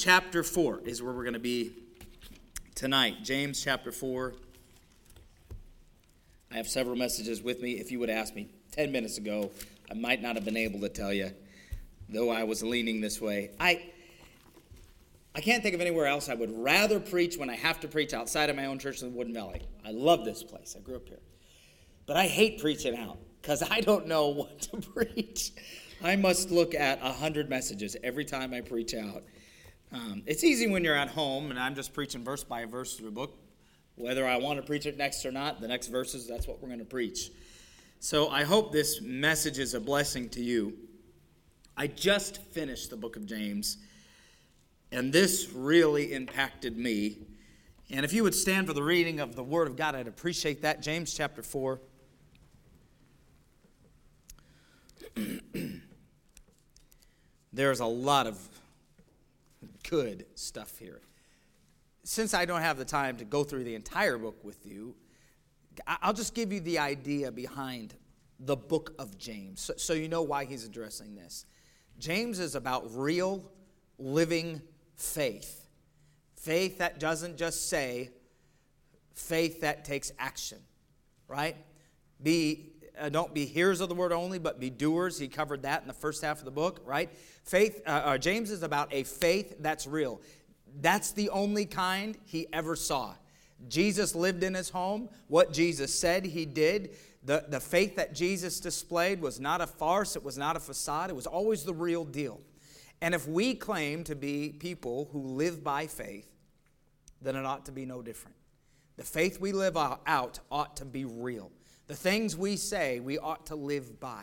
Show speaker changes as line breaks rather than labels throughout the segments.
Chapter 4 is where we're going to be tonight. James chapter 4. I have several messages with me. If you would ask me 10 minutes ago, I might not have been able to tell you, though I was leaning this way. I. I can't think of anywhere else I would rather preach when I have to preach outside of my own church than Woodin Valley. I love this place. I grew up here. But I hate preaching out because I don't know what to preach. I must look at a hundred messages every time I preach out. Um, it's easy when you're at home and I'm just preaching verse by verse through a book. Whether I want to preach it next or not, the next verses, that's what we're going to preach. So I hope this message is a blessing to you. I just finished the book of James, and this really impacted me. And if you would stand for the reading of the Word of God, I'd appreciate that. James chapter 4. There's a lot of good stuff here. Since I don't have the time to go through the entire book with you, I'll just give you the idea behind the book of James so, so you know why he's addressing this. James is about real, living faith. Faith that doesn't just say, faith that takes action, right? Be uh, don't be hearers of the word only, but be doers. He covered that in the first half of the book, right? Faith, uh, uh, James is about a faith that's real. That's the only kind he ever saw. Jesus lived in his home. What Jesus said, he did. The, the faith that Jesus displayed was not a farce, it was not a facade, it was always the real deal. And if we claim to be people who live by faith, then it ought to be no different. The faith we live out ought to be real. The things we say, we ought to live by.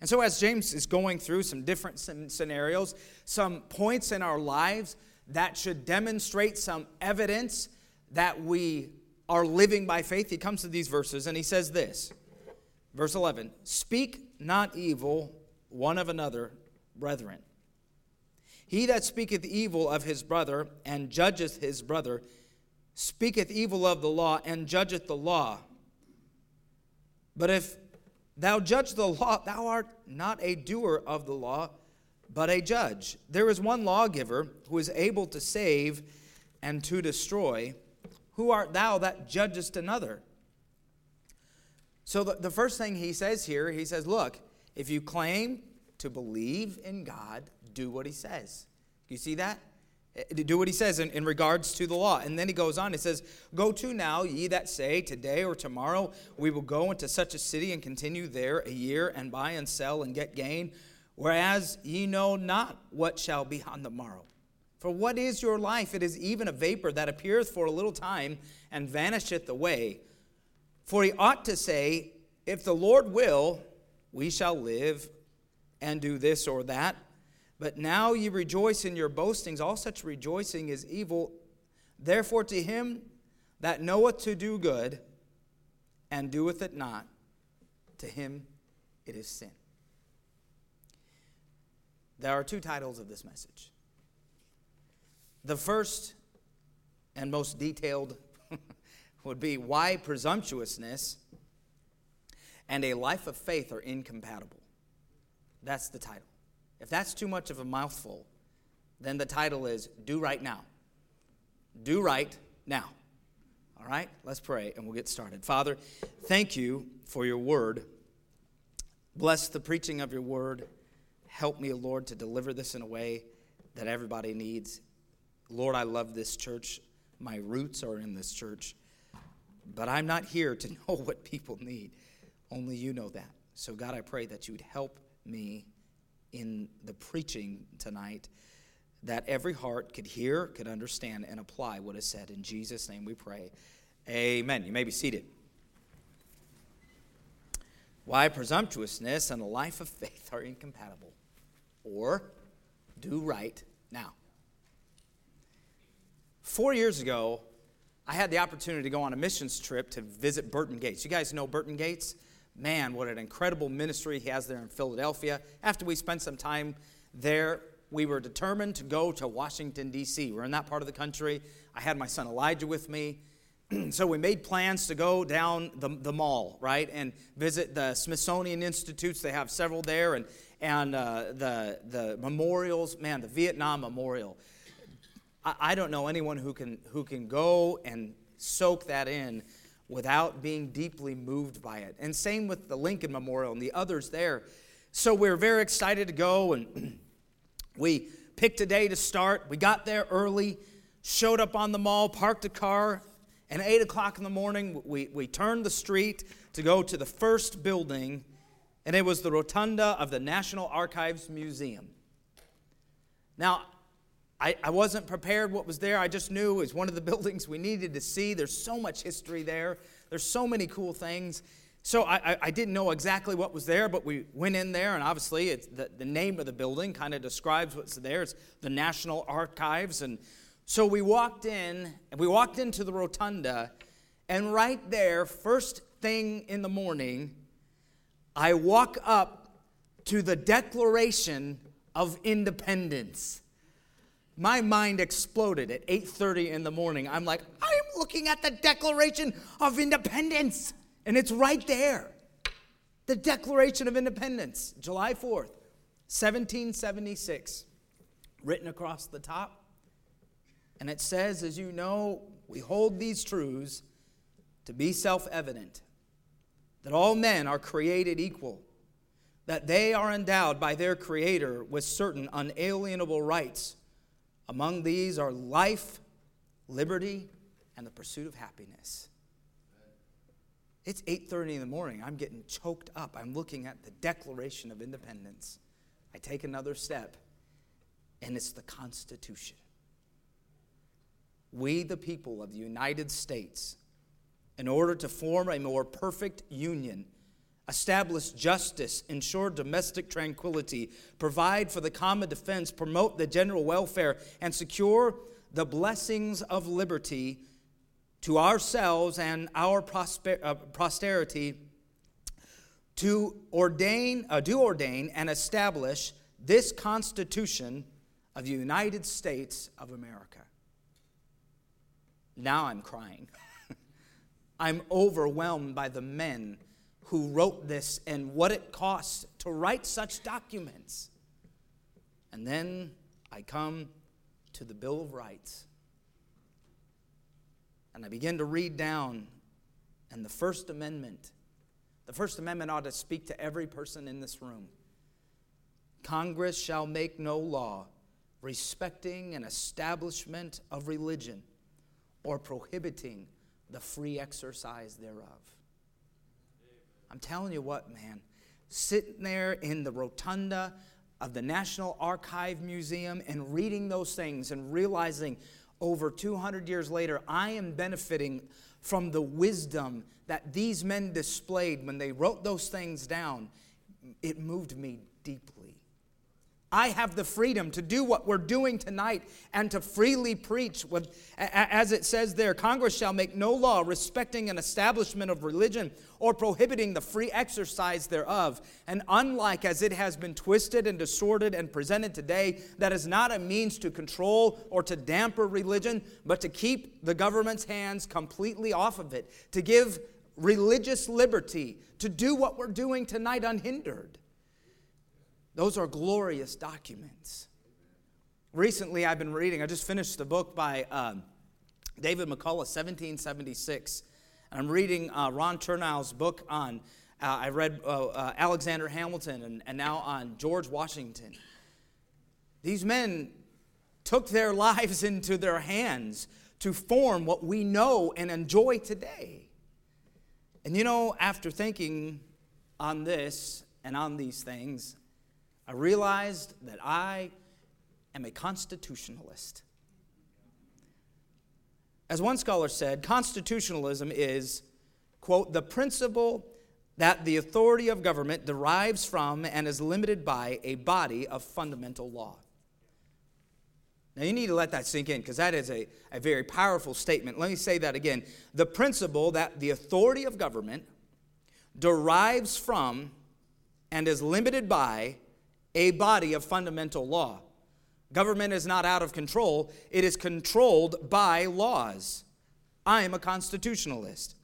And so, as James is going through some different scenarios, some points in our lives that should demonstrate some evidence that we are living by faith, he comes to these verses and he says this. Verse 11 Speak not evil one of another, brethren. He that speaketh evil of his brother and judgeth his brother speaketh evil of the law and judgeth the law. But if thou judge the law, thou art not a doer of the law, but a judge. There is one lawgiver who is able to save and to destroy. Who art thou that judgest another? So, the, the first thing he says here, he says, Look, if you claim to believe in God, do what he says. You see that? Eh, do what he says in, in regards to the law. And then he goes on, he says, Go to now, ye that say, Today or tomorrow we will go into such a city and continue there a year and buy and sell and get gain, whereas ye know not what shall be on the morrow. For what is your life? It is even a vapor that appeareth for a little time and vanisheth away. For he ought to say, If the Lord will, we shall live and do this or that. But now ye rejoice in your boastings. All such rejoicing is evil. Therefore, to him that knoweth to do good and doeth it not, to him it is sin. There are two titles of this message. The first and most detailed would be Why Presumptuousness and a Life of Faith Are Incompatible. That's the title. If that's too much of a mouthful, then the title is Do Right Now. Do Right Now. All right, let's pray and we'll get started. Father, thank you for your word. Bless the preaching of your word. Help me, Lord, to deliver this in a way that everybody needs. Lord, I love this church. My roots are in this church. But I'm not here to know what people need. Only you know that. So, God, I pray that you would help me in the preaching tonight that every heart could hear, could understand, and apply what is said. In Jesus' name we pray. Amen. You may be seated. Why presumptuousness and a life of faith are incompatible. Or do right now. Four years ago, I had the opportunity to go on a missions trip to visit Burton Gates. You guys know Burton Gates? Man, what an incredible ministry he has there in Philadelphia. After we spent some time there, we were determined to go to Washington, D.C. We're in that part of the country. I had my son Elijah with me. so we made plans to go down the, the mall, right, and visit the Smithsonian Institutes. They have several there, and, and uh, the, the memorials. Man, the Vietnam Memorial. I, I don't know anyone who can, who can go and soak that in without being deeply moved by it. And same with the Lincoln Memorial and the others there. So we're very excited to go, and we picked a day to start. We got there early, showed up on the mall, parked a car, and 8 o'clock in the morning, we, we turned the street to go to the first building, and it was the rotunda of the National Archives Museum. Now, I, I wasn't prepared what was there. I just knew it was one of the buildings we needed to see. There's so much history there, there's so many cool things. So I, I, I didn't know exactly what was there, but we went in there, and obviously it's the, the name of the building kind of describes what's there. It's the National Archives. And so we walked in, and we walked into the rotunda, and right there, first thing in the morning, I walk up to the Declaration of Independence my mind exploded at 8:30 in the morning. I'm like, I'm looking at the Declaration of Independence, and it's right there. The Declaration of Independence, July 4th, 1776, written across the top. And it says, as you know, we hold these truths to be self-evident that all men are created equal, that they are endowed by their creator with certain unalienable rights among these are life, liberty, and the pursuit of happiness. It's 8:30 in the morning. I'm getting choked up. I'm looking at the Declaration of Independence. I take another step, and it's the Constitution. We, the people of the United States, in order to form a more perfect union, establish justice, ensure domestic tranquility, provide for the common defense, promote the general welfare, and secure the blessings of liberty to ourselves and our prosper, uh, posterity to ordain, uh, do ordain and establish this Constitution of the United States of America. Now I'm crying. I'm overwhelmed by the men who wrote this and what it costs to write such documents. And then I come to the Bill of Rights. And I begin to read down, and the First Amendment. The First Amendment ought to speak to every person in this room. Congress shall make no law respecting an establishment of religion or prohibiting the free exercise thereof. I'm telling you what, man, sitting there in the rotunda of the National Archive Museum and reading those things and realizing over 200 years later, I am benefiting from the wisdom that these men displayed when they wrote those things down. It moved me deeply. I have the freedom to do what we're doing tonight and to freely preach. With, as it says there, Congress shall make no law respecting an establishment of religion or prohibiting the free exercise thereof. And unlike as it has been twisted and distorted and presented today, that is not a means to control or to damper religion, but to keep the government's hands completely off of it, to give religious liberty, to do what we're doing tonight unhindered. Those are glorious documents. Recently, I've been reading, I just finished the book by um, David McCullough, 1776. And I'm reading uh, Ron Chernow's book on, uh, I read uh, uh, Alexander Hamilton and, and now on George Washington. These men took their lives into their hands to form what we know and enjoy today. And you know, after thinking on this and on these things, I realized that I am a constitutionalist. As one scholar said, constitutionalism is, quote, the principle that the authority of government derives from and is limited by a body of fundamental law. Now, you need to let that sink in because that is a, a very powerful statement. Let me say that again. The principle that the authority of government derives from and is limited by a body of fundamental law. Government is not out of control, it is controlled by laws. I am a constitutionalist.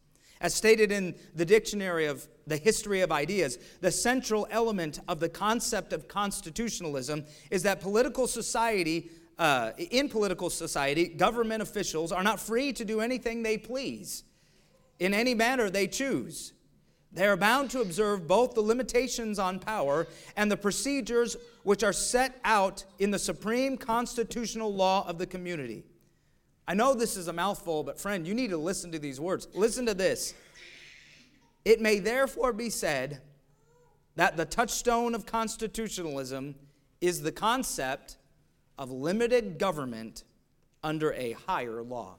As stated in the Dictionary of the History of Ideas, the central element of the concept of constitutionalism is that political society uh, in political society, government officials are not free to do anything they please in any manner they choose. They are bound to observe both the limitations on power and the procedures which are set out in the supreme constitutional law of the community. I know this is a mouthful, but friend, you need to listen to these words. Listen to this. It may therefore be said that the touchstone of constitutionalism is the concept of limited government under a higher law.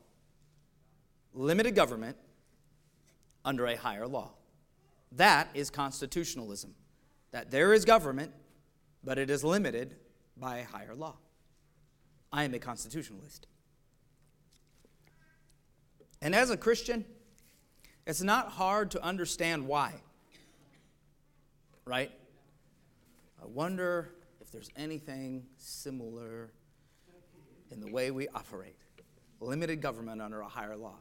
Limited government under a higher law. That is constitutionalism. That there is government, but it is limited by a higher law. I am a constitutionalist. And as a Christian, it's not hard to understand why. Right? I wonder if there's anything similar in the way we operate. Limited government under a higher law.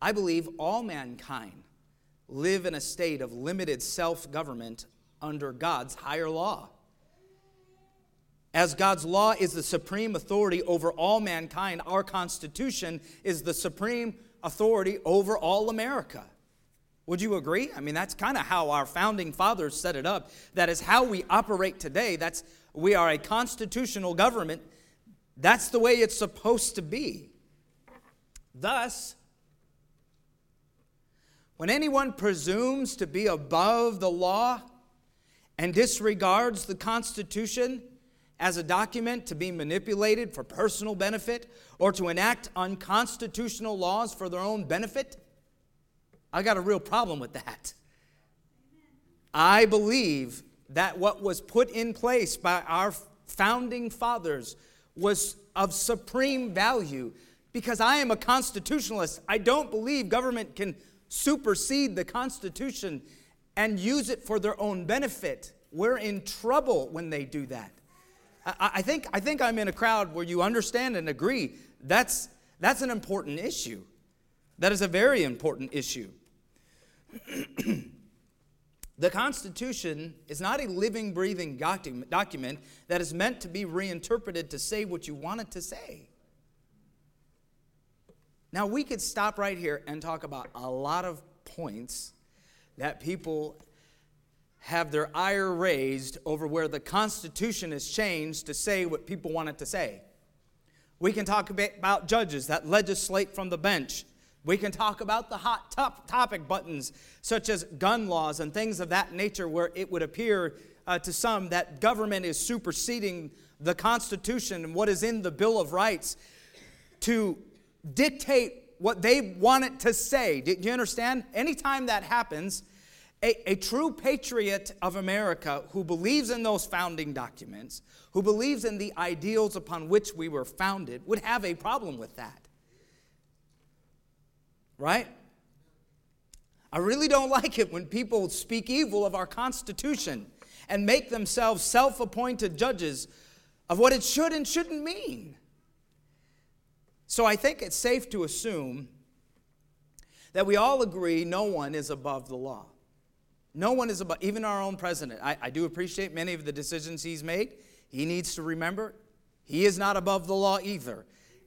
I believe all mankind live in a state of limited self government under God's higher law. As God's law is the supreme authority over all mankind, our Constitution is the supreme authority over all America. Would you agree? I mean, that's kind of how our founding fathers set it up. That is how we operate today. That's we are a constitutional government. That's the way it's supposed to be. Thus, when anyone presumes to be above the law and disregards the Constitution as a document to be manipulated for personal benefit or to enact unconstitutional laws for their own benefit, I got a real problem with that. I believe that what was put in place by our founding fathers was of supreme value because I am a constitutionalist. I don't believe government can supersede the Constitution and use it for their own benefit. We're in trouble when they do that. I, I, think, I think I'm in a crowd where you understand and agree that's, that's an important issue. That is a very important issue. the Constitution is not a living, breathing document that is meant to be reinterpreted to say what you want it to say. Now, we could stop right here and talk about a lot of points that people have their ire raised over where the Constitution is changed to say what people want it to say. We can talk about judges that legislate from the bench. We can talk about the hot top topic buttons, such as gun laws and things of that nature, where it would appear uh, to some that government is superseding the Constitution and what is in the Bill of Rights to dictate what they want it to say. Do you understand? Anytime that happens, a, a, true patriot of America who believes in those founding documents, who believes in the ideals upon which we were founded, would have a problem with that. Right? I really don't like it when people speak evil of our Constitution and make themselves self appointed judges of what it should and shouldn't mean. So I think it's safe to assume that we all agree no one is above the law. No one is above, even our own president. I, I do appreciate many of the decisions he's made. He needs to remember he is not above the law either.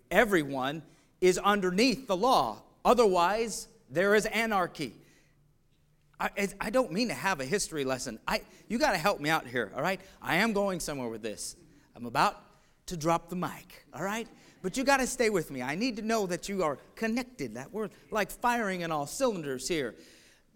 Everyone is underneath the law. Otherwise, there is anarchy. I, I don't mean to have a history lesson. I, you got to help me out here, all right? I am going somewhere with this. I'm about to drop the mic, all right? But you got to stay with me. I need to know that you are connected, that we're like firing in all cylinders here.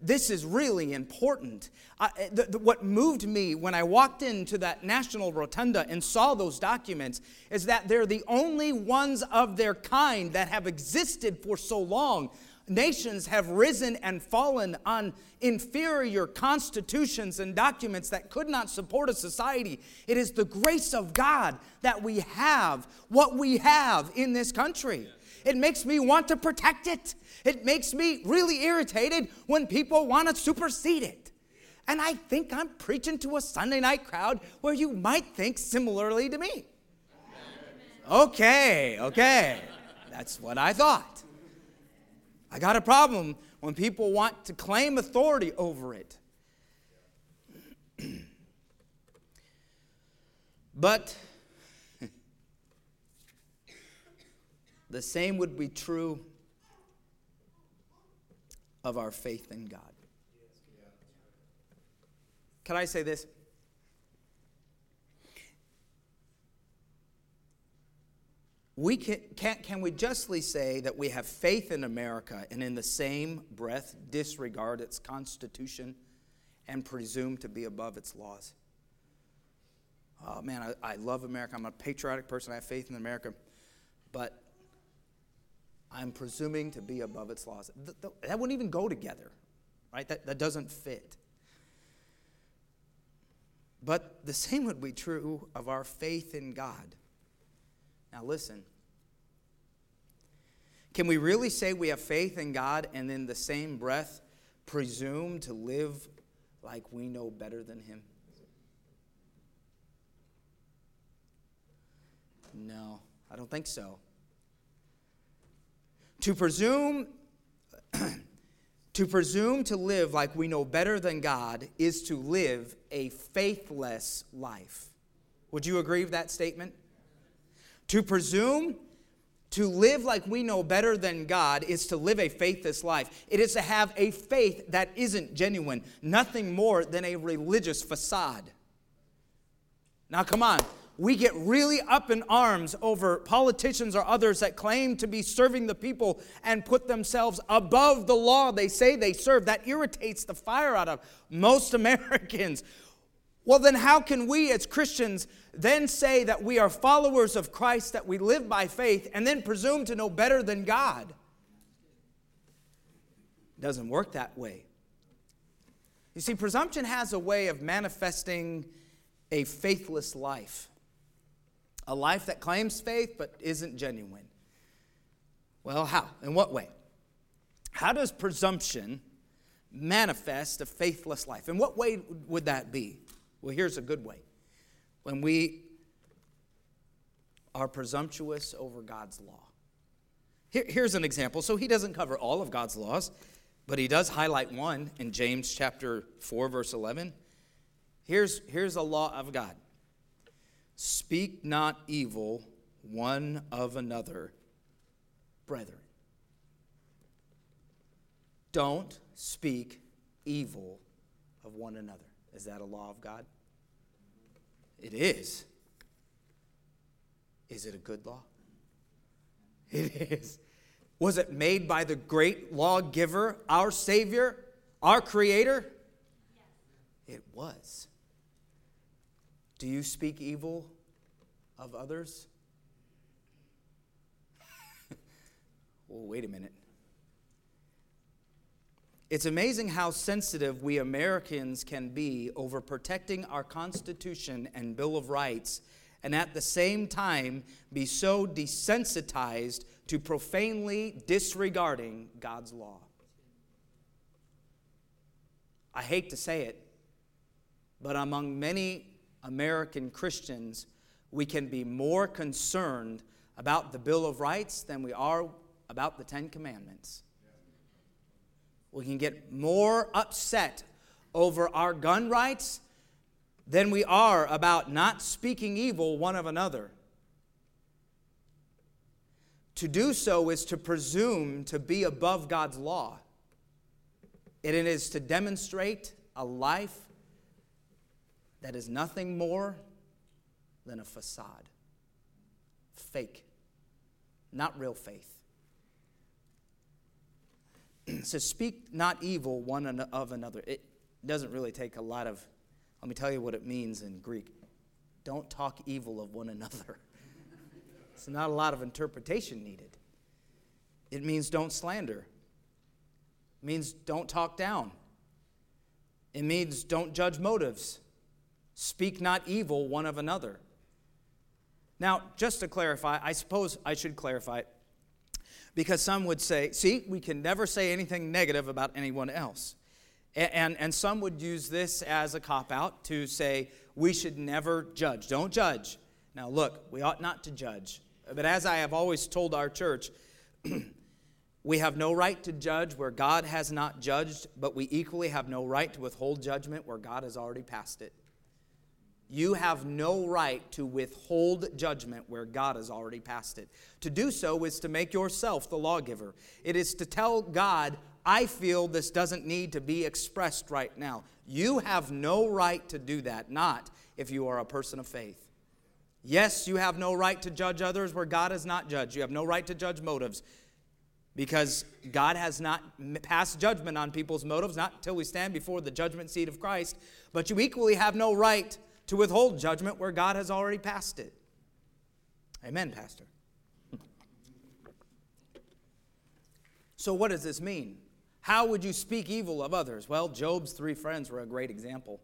This is really important. I, eh, the, the, what moved me when I walked into that National Rotunda and saw those documents is that they're the only ones of their kind that have existed for so long nations have risen and fallen on inferior constitutions and documents that could not support a society. It is the grace of God that we have what we have in this country. It makes me want to protect it. It makes me really irritated when people want to supersede it. And I think I'm preaching to a Sunday night crowd where you might think similarly to me. Okay, okay. That's what I thought. I got a problem when people want to claim authority over it. but the same would be true of our faith in God. Can I say this? We can, can, can we justly say that we have faith in America and in the same breath disregard its Constitution and presume to be above its laws? Oh man, I, I love America. I'm a patriotic person. I have faith in America. But I'm presuming to be above its laws. That wouldn't even go together, right? That, that doesn't fit. But the same would be true of our faith in God. Now, listen. Can we really say we have faith in God and in the same breath presume to live like we know better than Him? No, I don't think so. To presume to presume to live like we know better than God is to live a faithless life. Would you agree with that statement? To presume to live like we know better than God is to live a faithless life. It is to have a faith that isn't genuine, nothing more than a religious facade. Now, come on we get really up in arms over politicians or others that claim to be serving the people and put themselves above the law they say they serve. That irritates the fire out of most Americans. Well, then, how can we as Christians then say that we are followers of Christ, that we live by faith, and then presume to know better than God? It doesn't work that way. You see, presumption has a way of manifesting a faithless life a life that claims faith but isn't genuine. Well, how? In what way? How does presumption manifest a faithless life? In what way would that be? Well, here's a good way. When we are presumptuous over God's law. Here, here's an example. So he doesn't cover all of God's laws, but he does highlight one in James chapter 4, verse 11. Here's, here's a law of God Speak not evil one of another, brethren. Don't speak evil of one another. Is that a law of God? It is. Is it a good law? It is. Was it made by the great lawgiver, our Savior, our Creator? It was. Do you speak evil of others? well, wait a minute. It's amazing how sensitive we Americans can be over protecting our Constitution and Bill of Rights, and at the same time be so desensitized to profanely disregarding God's law. I hate to say it, but among many American Christians, we can be more concerned about the Bill of Rights than we are about the Ten Commandments. We can get more upset over our gun rights than we are about not speaking evil one of another. To do so is to presume to be above God's law. And it is to demonstrate a life that is nothing more than a facade. Fake, not real faith. says, Speak not evil one of another. It doesn't really take a lot of, let me tell you what it means in Greek. Don't talk evil of one another. it's not a lot of interpretation needed. It means don't slander. It means don't talk down. It means don't judge motives. Speak not evil one of another. Now, just to clarify, I suppose I should clarify because some would say, see, we can never say anything negative about anyone else. And, and, and some would use this as a cop out to say, we should never judge. Don't judge. Now, look, we ought not to judge. But as I have always told our church, we have no right to judge where God has not judged, but we equally have no right to withhold judgment where God has already passed it. You have no right to withhold judgment where God has already passed it. To do so is to make yourself the lawgiver. It is to tell God, I feel this doesn't need to be expressed right now. You have no right to do that, not if you are a person of faith. Yes, you have no right to judge others where God has not judged. You have no right to judge motives because God has not passed judgment on people's motives, not until we stand before the judgment seat of Christ. But you equally have no right to withhold judgment where God has already passed it. Amen, Pastor. So, what does this mean? How would you speak evil of others? Well, Job's three friends were a great example.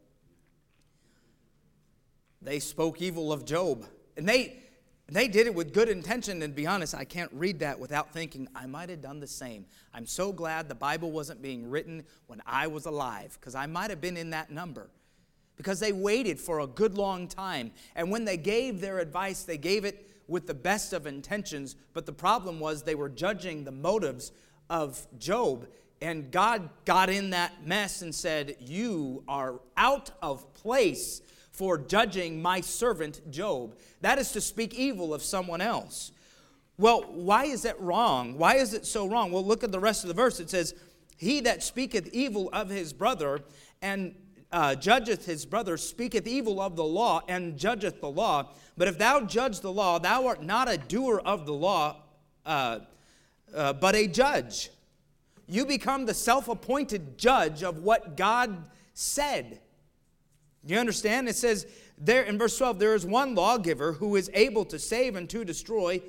They spoke evil of Job. And they, they did it with good intention. And to be honest, I can't read that without thinking, I might have done the same. I'm so glad the Bible wasn't being written when I was alive, because I might have been in that number because they waited for a good long time. And when they gave their advice, they gave it with the best of intentions. But the problem was they were judging the motives of Job. And God got in that mess and said, You are out of place for judging my servant Job. That is to speak evil of someone else. Well, why is that wrong? Why is it so wrong? Well, look at the rest of the verse. It says, He that speaketh evil of his brother and uh, judgeth his brother speaketh evil of the law and judgeth the law. But if thou judge the law, thou art not a doer of the law, uh, uh, but a judge. You become the self appointed judge of what God said. You understand? It says there in verse 12 there is one lawgiver who is able to save and to destroy.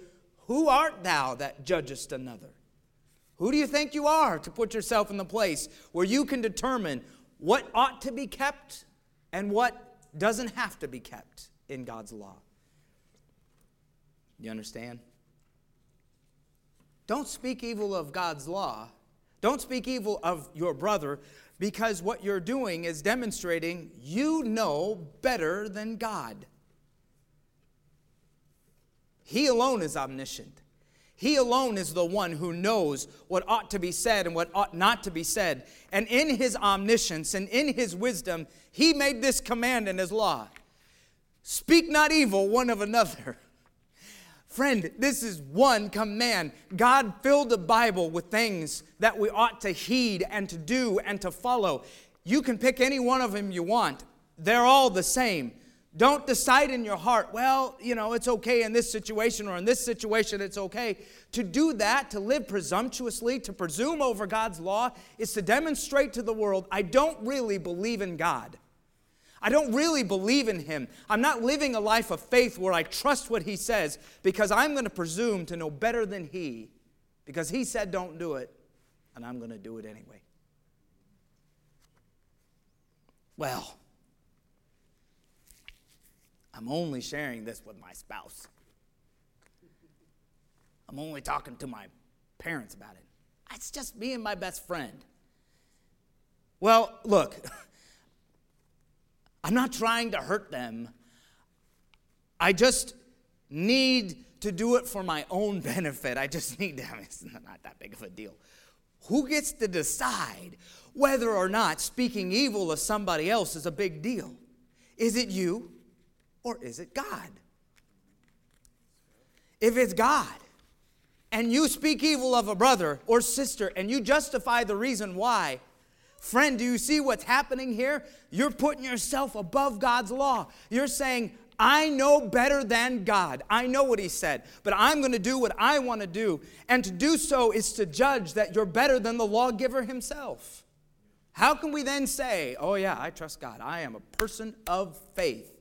Who art thou that judgest another? Who do you think you are to put yourself in the place where you can determine what ought to be kept and what doesn't have to be kept in God's law. You understand? Don't speak evil of God's law. Don't speak evil of your brother because what you're doing is demonstrating you know better than God. He alone is omniscient. He alone is the one who knows what ought to be said and what ought not to be said. And in his omniscience and in his wisdom, he made this command in his law Speak not evil one of another. Friend, this is one command. God filled the Bible with things that we ought to heed and to do and to follow. You can pick any one of them you want, they're all the same. Don't decide in your heart, well, you know, it's okay in this situation or in this situation, it's okay. To do that, to live presumptuously, to presume over God's law, is to demonstrate to the world, I don't really believe in God. I don't really believe in Him. I'm not living a life of faith where I trust what He says because I'm going to presume to know better than He because He said don't do it, and I'm going to do it anyway. Well, I'm only sharing this with my spouse. I'm only talking to my parents about it. It's just me and my best friend. Well, look, I'm not trying to hurt them. I just need to do it for my own benefit. I just need to, I mean, it's not that big of a deal. Who gets to decide whether or not speaking evil of somebody else is a big deal? Is it you? Or is it God? If it's God, and you speak evil of a brother or sister, and you justify the reason why, friend, do you see what's happening here? You're putting yourself above God's law. You're saying, I know better than God. I know what He said, but I'm going to do what I want to do. And to do so is to judge that you're better than the lawgiver Himself. How can we then say, oh, yeah, I trust God? I am a person of faith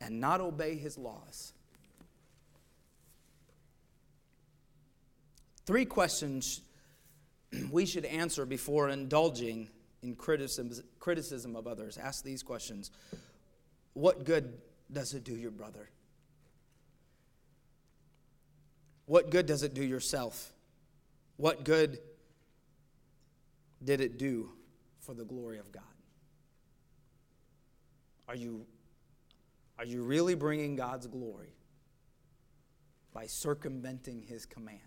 and not obey his laws? Three questions we should answer before indulging in criticism, of others. Ask these questions What good does it do your brother? What good does it do yourself? What good did it do for the glory of God? Are you are you really bringing God's glory by circumventing his command?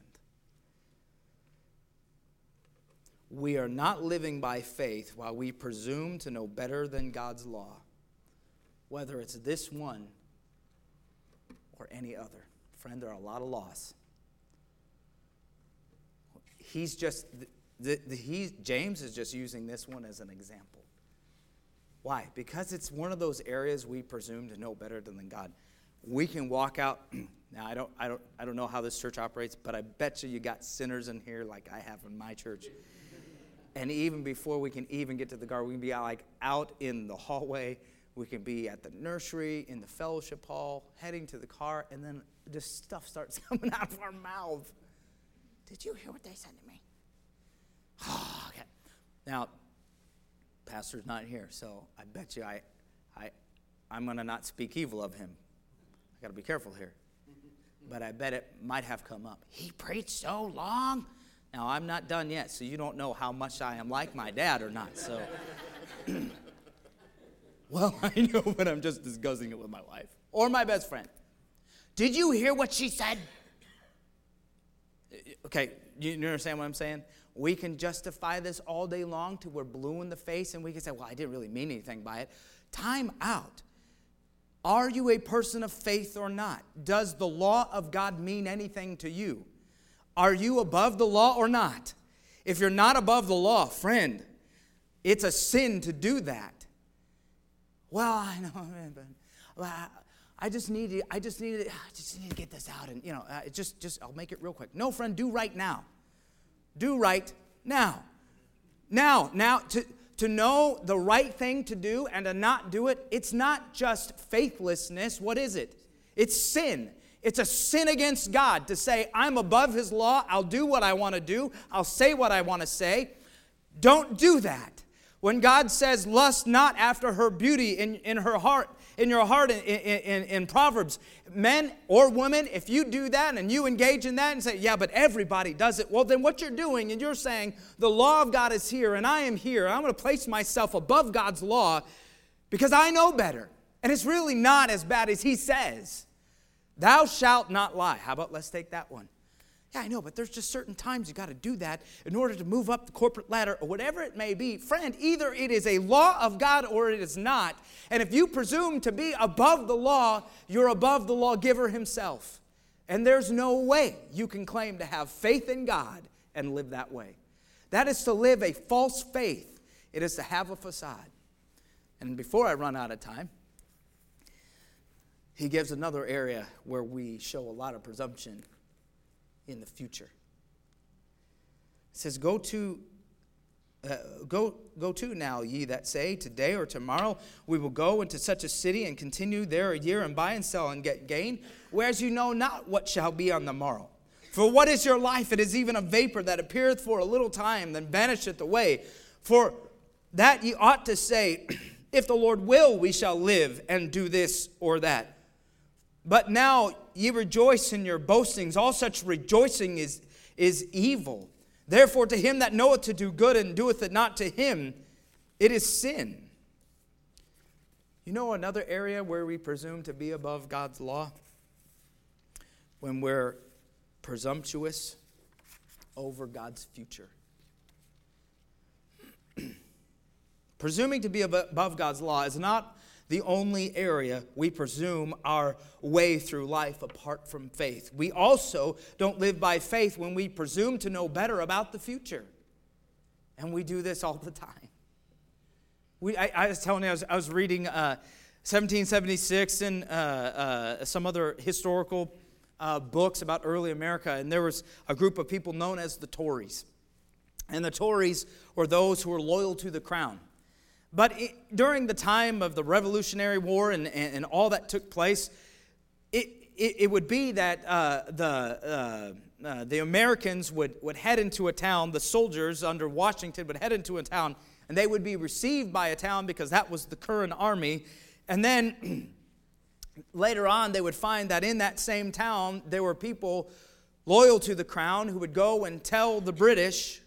We are not living by faith while we presume to know better than God's law. whether it's this one or any other. Friend, there are a lot of laws. He's just, the, the, he, James is just using this one as an example. Why? Because it's one of those areas we presume to know better than God. We can walk out. Now I don't, I don't, I don't know how this church operates, but I bet you you got sinners in here like I have in my church. And even before we can even get to the garden, we can be out, like out in the hallway. We can be at the nursery, in the fellowship hall, heading to the car, and then just stuff starts coming out of our mouth. Did you hear what they said to me? Oh, okay. Now, pastor's not here, so I bet you I, I, I'm going to not speak evil of him. I got to be careful here. But I bet it might have come up. He preached so long. Now, I'm not done yet, so you don't know how much I am like my dad or not. So, well, I know, but I'm just discussing it with my wife or my best friend. Did you hear what she said? Okay, you understand what I'm saying? We can justify this all day long till we're blue in the face and we can say, well, I didn't really mean anything by it. Time out. Are you a person of faith or not? Does the law of God mean anything to you? Are you above the law or not? If you're not above the law, friend, it's a sin to do that. Well, I know, but well, I just need to, I just need to, I just need to get this out, and you know, uh, just, just, I'll make it real quick. No, friend, do right now. Do right now. Now, now, to, to know the right thing to do and to not do it, it's not just faithlessness. What is it? It's sin. It's a sin against God to say, I'm above His law. I'll do what I want to do. I'll say what I want to say. Don't do that. When God says, lust not after her beauty in, in her heart, in your heart in, in, in, Proverbs. Men or women, if you do that and you engage in that and say, yeah, but everybody does it, well, then what you're doing and you're saying, the law of God is here and I am here. I'm going to place myself above God's law because I know better. And it's really not as bad as he says. Thou shalt not lie. How about let's take that one? Yeah, I know, but there's just certain times you got to do that in order to move up the corporate ladder or whatever it may be. Friend, either it is a law of God or it is not. And if you presume to be above the law, you're above the lawgiver himself. And there's no way you can claim to have faith in God and live that way. That is to live a false faith, it is to have a facade. And before I run out of time, he gives another area where we show a lot of presumption in the future. It says, Go to uh, go, go to now, ye that say, Today or tomorrow we will go into such a city and continue there a year and buy and sell and get gain, whereas you know not what shall be on the morrow. For what is your life? It is even a vapor that appeareth for a little time, then vanisheth away. For that ye ought to say, If the Lord will, we shall live and do this or that. But now ye rejoice in your boastings. All such rejoicing is, is evil. Therefore, to him that knoweth to do good and doeth it not to him, it is sin. You know another area where we presume to be above God's law? When we're presumptuous over God's future. Presuming to be above God's law is not the only area we presume our way through life apart from faith. We also don't live by faith when we presume to know better about the future. And we do this all the time. We, I, I was telling you, I was, I was reading uh, 1776 and uh, uh, some other historical uh, books about early America, and there was a group of people known as the Tories. And the Tories were those who were loyal to the crown. But it, during the time of the Revolutionary War and, and, and all that took place, it, it, it would be that uh, the, uh, uh, the Americans would, would head into a town, the soldiers under Washington would head into a town, and they would be received by a town because that was the current army. And then later on, they would find that in that same town, there were people loyal to the crown who would go and tell the British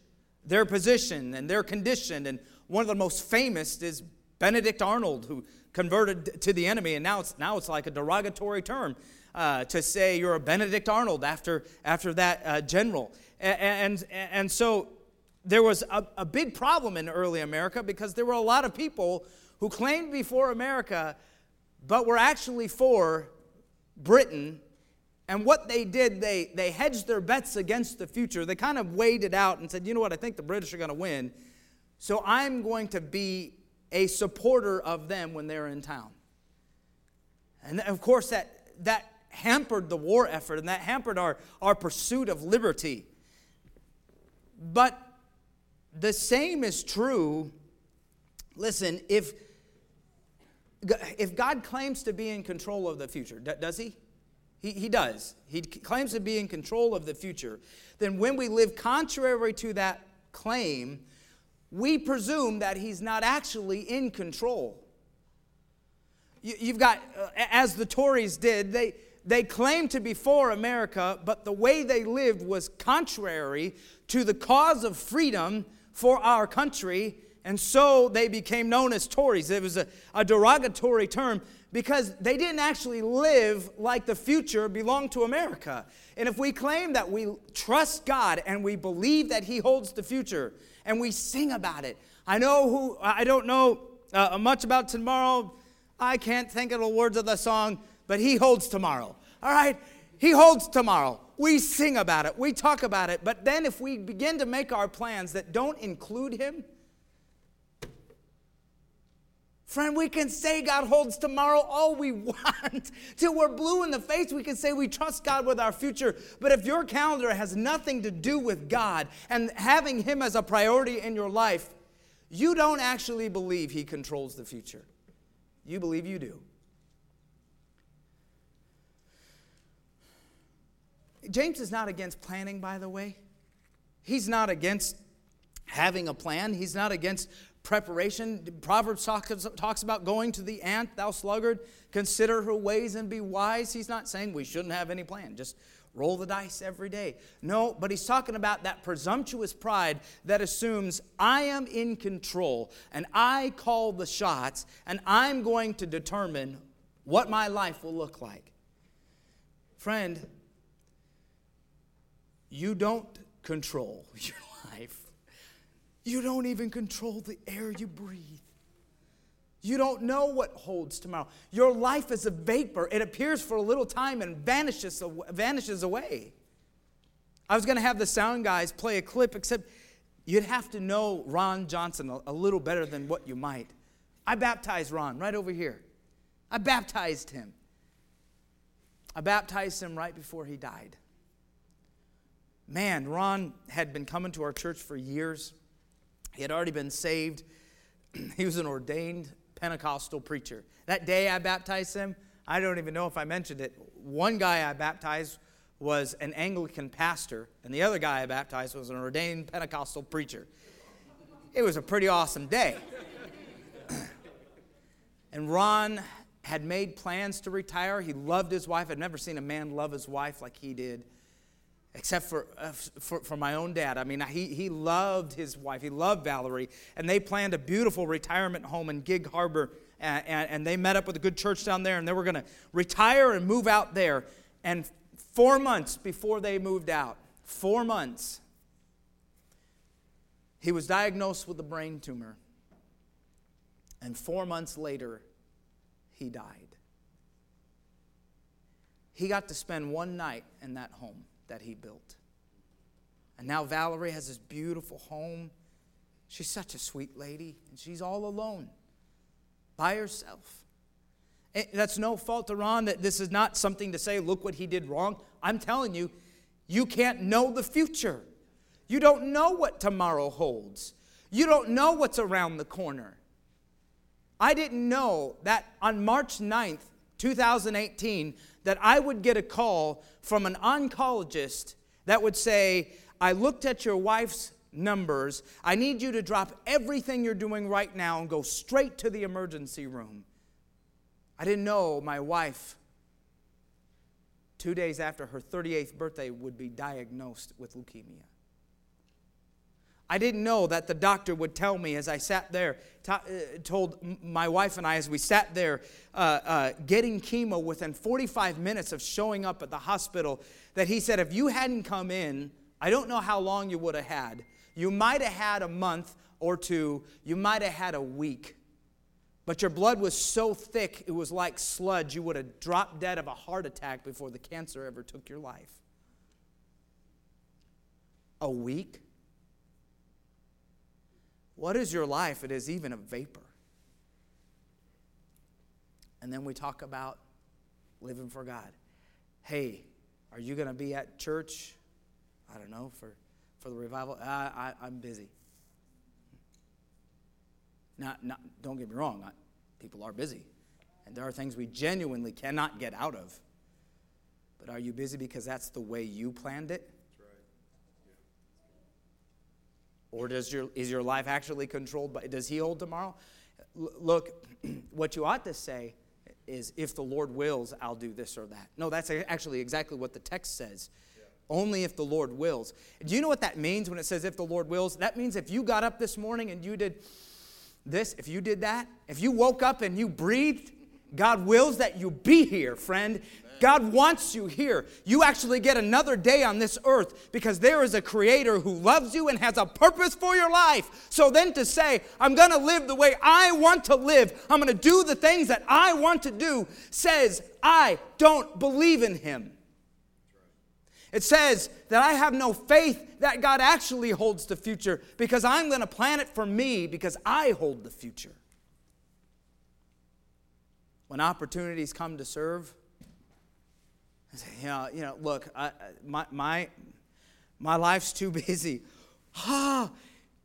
their position and their condition and one of the most famous is Benedict Arnold, who converted to the enemy, and now it's, now it's like a derogatory term uh, to say you're a Benedict Arnold after, after that uh, general. And, and, and so there was a, a big problem in early America because there were a lot of people who claimed before America but were actually for Britain. And what they did, they, they hedged their bets against the future. They kind of weighed it out and said, you know what, I think the British are going to win. So I'm going to be a supporter of them when they're in town. And of course, that, that hampered the war effort and that hampered our, our pursuit of liberty. But the same is true. Listen, if, if God claims to be in control of the future, does he? He, he does. He claims to be in control of the future. Then, when we live contrary to that claim, we presume that he's not actually in control. You, have got, uh, as the Tories did, they, they claimed to be for America, but the way they lived was contrary to the cause of freedom for our country, and so they became known as Tories. It was a, a derogatory term because they didn't actually live like the future belonged to America. And if we claim that we trust God and we believe that He holds the future and we sing about it, I know who, I don't know uh, much about tomorrow. I can't think of the words of the song, but He holds tomorrow. All right? He holds tomorrow. We sing about it, we talk about it, but then if we begin to make our plans that don't include Him, Friend, we can say God holds tomorrow all we want. Till we're blue in the face, we can say we trust God with our future. But if your calendar has nothing to do with God and having Him as a priority in your life, you don't actually believe He controls the future. You believe you do. James is not against planning, by the way. He's not against having a plan. He's not against preparation. Proverbs talks, talks about going to the ant, thou sluggard, consider her ways and be wise. He's not saying we shouldn't have any plan. Just roll the dice every day. No, but he's talking about that presumptuous pride that assumes I am in control and I call the shots and I'm going to determine what my life will look like. Friend, you don't control your life. You don't even control the air you breathe. You don't know what holds tomorrow. Your life is a vapor. It appears for a little time and vanishes, vanishes away. I was going to have the sound guys play a clip, except you'd have to know Ron Johnson a, a little better than what you might. I baptized Ron right over here. I baptized him. I baptized him right before he died. Man, Ron had been coming to our church for years. He had already been saved. he was an ordained Pentecostal preacher. That day I baptized him, I don't even know if I mentioned it. One guy I baptized was an Anglican pastor, and the other guy I baptized was an ordained Pentecostal preacher. It was a pretty awesome day. and Ron had made plans to retire. He loved his wife. I'd never seen a man love his wife like he did except for, uh, for, for, my own dad. I mean, he, he loved his wife, he loved Valerie, and they planned a beautiful retirement home in Gig Harbor. And, and, and they met up with a good church down there, and they were going to retire and move out there. And four months before they moved out, four months, he was diagnosed with a brain tumor. And four months later, he died. He got to spend one night in that home that he built. And now Valerie has this beautiful home. She's such a sweet lady, and she's all alone by herself. And that's no fault to Ron that this is not something to say, look what he did wrong. I'm telling you, you can't know the future. You don't know what tomorrow holds. You don't know what's around the corner. I didn't know that on March 9th, 2018, that I would get a call from an oncologist that would say, I looked at your wife's numbers. I need you to drop everything you're doing right now and go straight to the emergency room. I didn't know my wife, two days after her 38th birthday, would be diagnosed with leukemia. I didn't know that the doctor would tell me as I sat there, t- uh, told my wife and I as we sat there uh, uh, getting chemo within 45 minutes of showing up at the hospital, that he said, if you hadn't come in, I don't know how long you would have had. You might have had a month or two, you might have had a week, But your blood was so thick, it was like sludge. You would have dropped dead of a heart attack before the cancer ever took your life. A week? What is your life? It is even a vapor. And then we talk about living for God. Hey, are you going to be at church? I don't know, for, for the revival? I, I, am busy. Not, not, don't get me wrong, I, people are busy. And there are things we genuinely cannot get out of. But are you busy because that's the way you planned it? Or does your, is your life actually controlled by, does he hold tomorrow? L- look, what you ought to say is, if the Lord wills, I'll do this or that. No, that's actually exactly what the text says. Yeah. Only if the Lord wills. Do you know what that means when it says if the Lord wills? That means if you got up this morning and you did this, if you did that, if you woke up and you breathed, God wills that you be here, friend. God wants you here. You actually get another day on this earth because there is a creator who loves you and has a purpose for your life. So then to say, I'm going to live the way I want to live, I'm going to do the things that I want to do, says, I don't believe in him. It says that I have no faith that God actually holds the future because I'm going to plan it for me because I hold the future. When opportunities come to serve, say, you know, you know look, I, my, my, my life's too busy. Ah,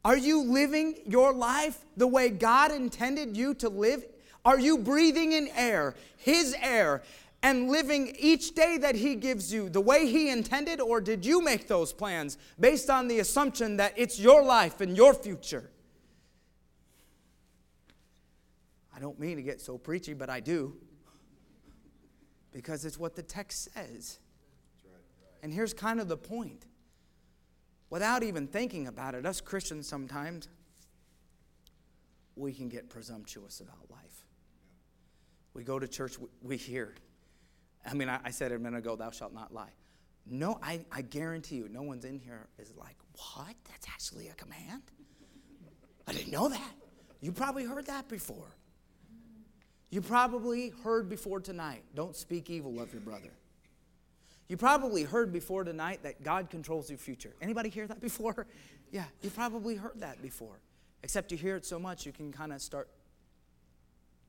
are you living your life the way God intended you to live? Are you breathing in air, His air, and living each day that He gives you the way He intended? Or did you make those plans based on the assumption that it's your life and your future? I don't mean to get so preachy, but I do. Because it's what the text says. And here's kind of the point. Without even thinking about it, us Christians sometimes, we can get presumptuous about life. We go to church, we hear, I mean, I, I said it a minute ago, thou shalt not lie. No, I, I guarantee you, no one's in here is like, what? That's actually a command? I didn't know that. You probably heard that before. You probably heard before tonight, don't speak evil of your brother. You probably heard before tonight that God controls your future. Anybody hear that before? Yeah, you probably heard that before. Except you hear it so much you can kind of start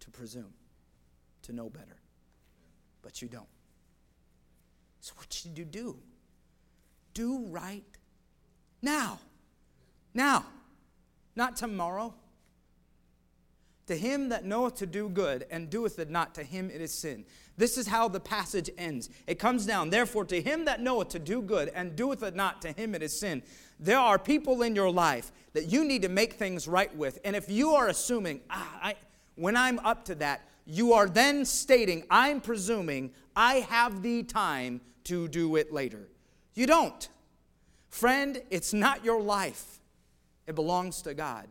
to presume, to know better but you don't. So, what should you do? Do right now. Now, not tomorrow. To him that knoweth to do good and doeth it not, to him it is sin. This is how the passage ends. It comes down, therefore, to him that knoweth to do good and doeth it not, to him it is sin. There are people in your life that you need to make things right with. And if you are assuming, ah, I, when I'm up to that, you are then stating, I'm presuming I have the time to do it later. You don't. Friend, it's not your life, it belongs to God.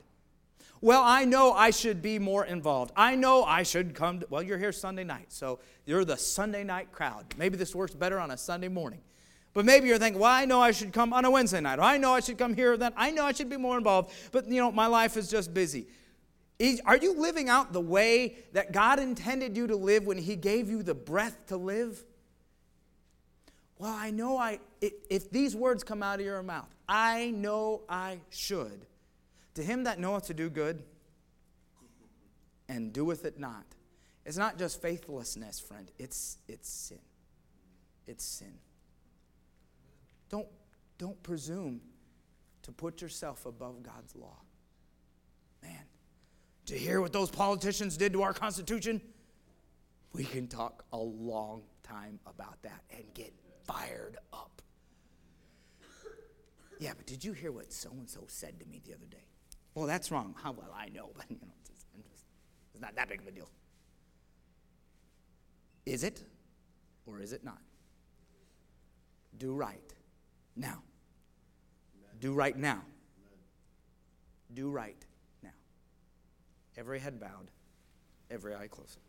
Well, I know I should be more involved. I know I should come. To, well, you're here Sunday night, so you're the Sunday night crowd. Maybe this works better on a Sunday morning. But maybe you're thinking, well, I know I should come on a Wednesday night, or I know I should come here or that. I know I should be more involved, but you know, my life is just busy. Are you living out the way that God intended you to live when He gave you the breath to live? Well, I know I, if these words come out of your mouth, I know I should. To him that knoweth to do good and doeth it not. It's not just faithlessness, friend, it's, it's sin. It's sin. Don't, don't presume to put yourself above God's law. Man, to hear what those politicians did to our Constitution, we can talk a long time about that and get fired up. Yeah, but did you hear what so and so said to me the other day? Well, that's wrong. How well I know, but you know, it's, just, it's not that big of a deal. Is it or is it not? Do right now. Do right now. Do right now. every head bowed, every eye closed.